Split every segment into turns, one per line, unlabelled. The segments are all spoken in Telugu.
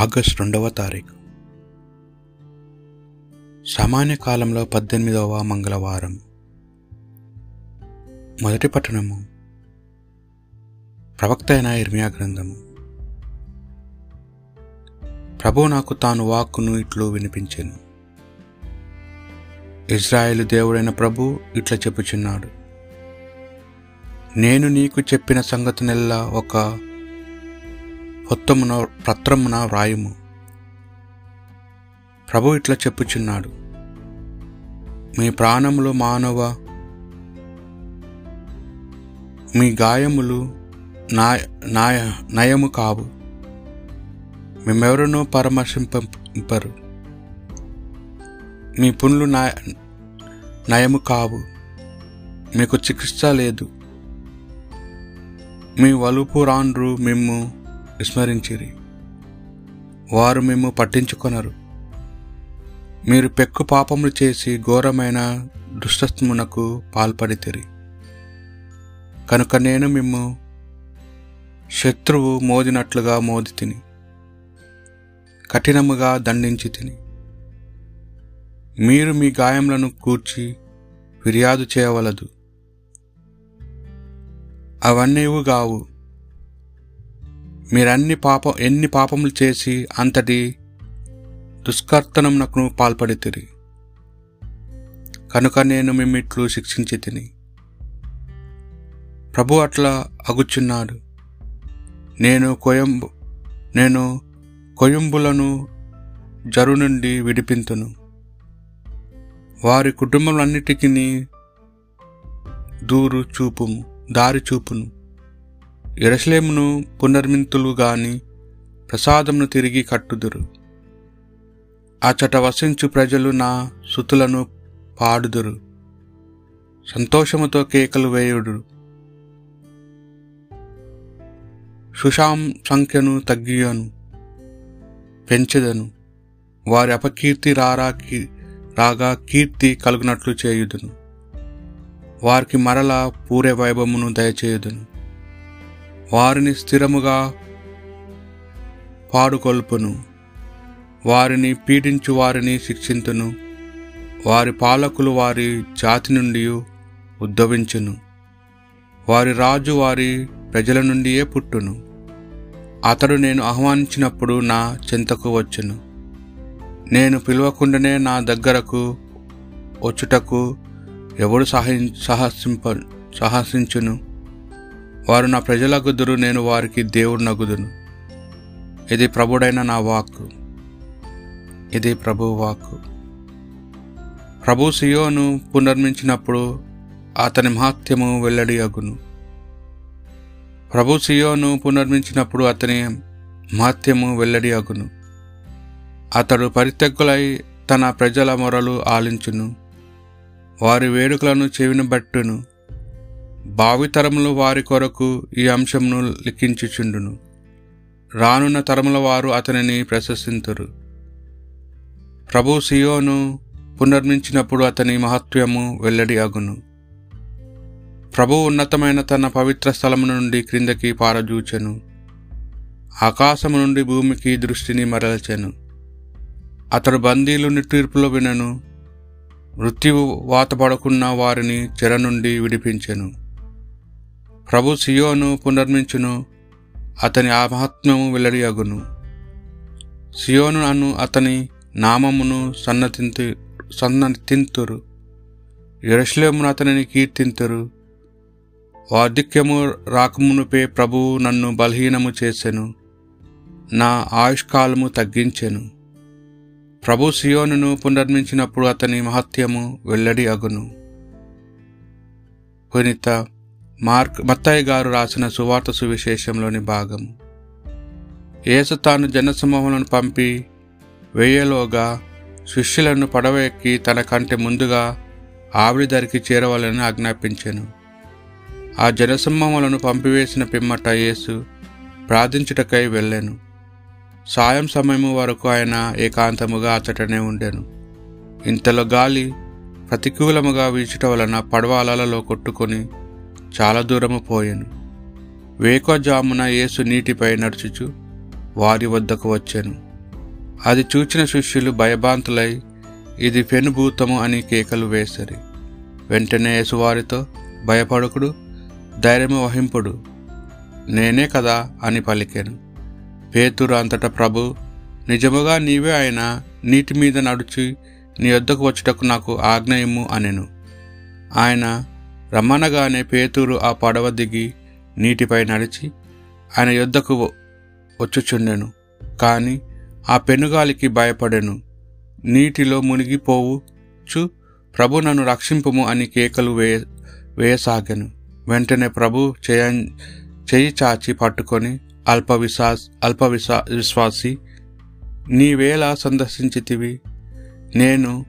ఆగస్ట్ రెండవ తారీఖు. సామాన్య కాలంలో పద్దెనిమిదవ మంగళవారం. మొదటి పట్టణము. ప్రవక్త అయిన ఇర్మియా గ్రంథము. ప్రభు నాకు తాను వాక్కును ఇట్లు వినిపించాను. ఇజ్రాయేలు దేవుడైన ప్రభు ఇట్లా చెప్పుచున్నాడు. నేను నీకు చెప్పిన సంగతినెల్లా ఒక పొత్తమున పత్రమున వ్రాయుము. ప్రభు ఇట్లా చెప్పుచున్నాడు. మీ ప్రాణములు మానవ మీ గాయములు నాయ నాయ నయము కావు. మేమెవరునూ పరామర్శింపరు మీ పుండ్లు నాయ నయము కావు. మీకు చికిత్స లేదు. మీ వలుపు రాండ్రు మిమ్ము. విస్మరించిరి. వారు మేము పట్టించుకొనరు. మీరు పెక్కు పాపములు చేసి ఘోరమైన దుష్టత్మునకు పాల్పడితిరి. కనుక నేను మిమ్ము శత్రువు మోదినట్లుగా మోది తిని కఠినముగా దండించి తిని మీరు మీ గాయములను కూర్చి ఫిర్యాదు చేయవలదు. అవన్నీవు గావు. మీరన్ని పాపం ఎన్ని పాపములు చేసి అంతటి దుష్కర్తనమునకు పాల్పడితిరి. కనుక నేను మిమ్మిట్లు శిక్షించి తిని. ప్రభు అట్లా అగుచున్నాడు. నేను కొయంబు నేను కొయంబులను జరు నుండి విడిపింతును. వారి కుటుంబములన్నిటికీ దూరు చూపుము దారి చూపును. ఎరస్లేమును పునర్మింతులు గాని ప్రసాదమును తిరిగి కట్టుదురు. అచట వసించు ప్రజలు నా సుతులను పాడుదురు. సంతోషముతో కేకలు వేయుడు సుషాం సంఖ్యను తగ్గియను పెంచెదను. వారి అపకీర్తి రారా రాగా కీర్తి కలుగునట్లు చేయుదును. వారికి మరలా పూరే వైభవమును దయచేయుదును. వారిని స్థిరముగా పాడుకొల్పును. వారిని పీడించు వారిని శిక్షింతును. వారి పాలకులు వారి జాతి నుండి ఉద్భవించును. వారి రాజు వారి ప్రజల నుండియే పుట్టును. అతడు నేను ఆహ్వానించినప్పుడు నా చింతకు వచ్చును. నేను పిలవకుండానే నా దగ్గరకు వచ్చుటకు ఎవడు సహ సాహసింప సాహసించును. వారు నా ప్రజలగుదురు నేను వారికి దేవుడు నగుదును ఇది ప్రభుడైన నా వాక్కు. ఇది ప్రభు వాక్కు. ప్రభు సియోను పునర్మించినప్పుడు అతని మహాత్యము వెల్లడి అగును ప్రభు సియోను పునర్మించినప్పుడు అతని మహాత్యము వెల్లడి అగును అతడు పరిత్యక్కులై తన ప్రజల మొరలు ఆలించును. వారి వేడుకలను చెవిని బట్టును భావితరములు వారి కొరకు ఈ అంశమును లిఖించుచుండును. రానున్న తరముల వారు అతనిని ప్రశంసింతురు. ప్రభు సియోను పునర్మించినప్పుడు అతని మహత్వము వెల్లడి అగును. ప్రభు ఉన్నతమైన తన పవిత్ర స్థలము నుండి క్రిందకి పారజూచెను. ఆకాశము నుండి భూమికి దృష్టిని మరల్చెను. అతడు బందీలు నిట్టూర్పులో వినను. మృత్యువు వాతపడకున్న వారిని చెర నుండి విడిపించెను. ప్రభు సియోను పునర్మించును అతని ఆ వెల్లడియగును. వెల్లడి అగును సియోను అను అతని నామమును సన్నతింతు సన్నతింతురు. ఎరశ్లేమును అతనిని కీర్తింతురు. వార్ధిక్యము రాకమునుపే ప్రభువు నన్ను బలహీనము చేసెను. నా ఆయుష్కాలము తగ్గించెను. ప్రభు సియోనును పునర్మించినప్పుడు అతని మహత్యము వెల్లడి అగును పునీత మార్క్ మత్తయ్య గారు రాసిన సువార్త సువిశేషంలోని భాగం. యేసు తాను జనసమూహములను పంపి వేయలోగా శిష్యులను పడవ ఎక్కి తన కంటే ముందుగా ఆవిడి ధరికి చేరవాలని ఆజ్ఞాపించాను. ఆ జనసమూహములను పంపివేసిన పిమ్మట యేసు ప్రార్థించుటకై వెళ్ళాను. సాయం సమయము వరకు ఆయన ఏకాంతముగా అతటనే ఉండెను. ఇంతలో గాలి ప్రతికూలముగా వీచుట వలన పడవ అలలలో కొట్టుకొని చాలా దూరము పోయాను. వేకోజామున యేసు నీటిపై నడుచుచు వారి వద్దకు వచ్చాను. అది చూచిన శిష్యులు భయభాంతులై ఇది పెనుభూతము అని కేకలు వేసరి. వెంటనే యేసువారితో భయపడకుడు ధైర్యము వహింపుడు నేనే కదా అని పలికాను. పేతురు అంతటా ప్రభు నిజముగా నీవే ఆయన నీటి మీద నడుచి నీ వద్దకు వచ్చుటకు నాకు ఆజ్ఞయము అనెను. ఆయన రమ్మనగానే పేతూరు ఆ పడవ దిగి నీటిపై నడిచి ఆయన యొద్దకు వచ్చుచుండెను. కాని ఆ పెనుగాలికి భయపడెను. నీటిలో మునిగిపోవచ్చు ప్రభు నన్ను రక్షింపము అని కేకలు వేయ వేయసాగాను. వెంటనే ప్రభు చేయ చేయి చాచి పట్టుకొని అల్ప విశ్వాస్ అల్ప విశ్వా విశ్వాసి నీవేలా సందర్శించితివి. నేను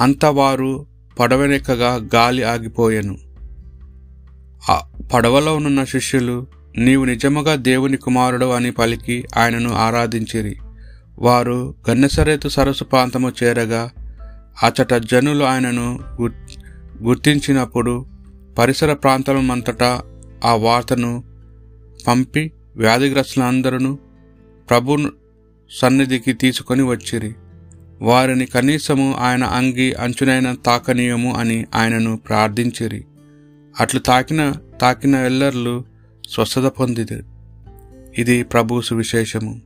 అంతవారు పడవనెక్కగా గాలి ఆగిపోయాను. ఆ పడవలో ఉన్న శిష్యులు నీవు నిజముగా దేవుని కుమారుడు అని పలికి ఆయనను ఆరాధించిరి. వారు గన్నసరేతు సరస్సు ప్రాంతము చేరగా అచట జనులు ఆయనను గుర్తించినప్పుడు పరిసర ప్రాంతమంతటా ఆ వార్తను పంపి వ్యాధిగ్రస్తులందరూ ప్రభు సన్నిధికి తీసుకొని వచ్చిరి. వారిని కనీసము ఆయన అంగి అంచునైన తాకనీయము అని ఆయనను ప్రార్థించిరి. అట్లు తాకిన తాకిన ఎల్లర్లు స్వస్థత పొందిది ఇది ప్రభు సువిశేషము.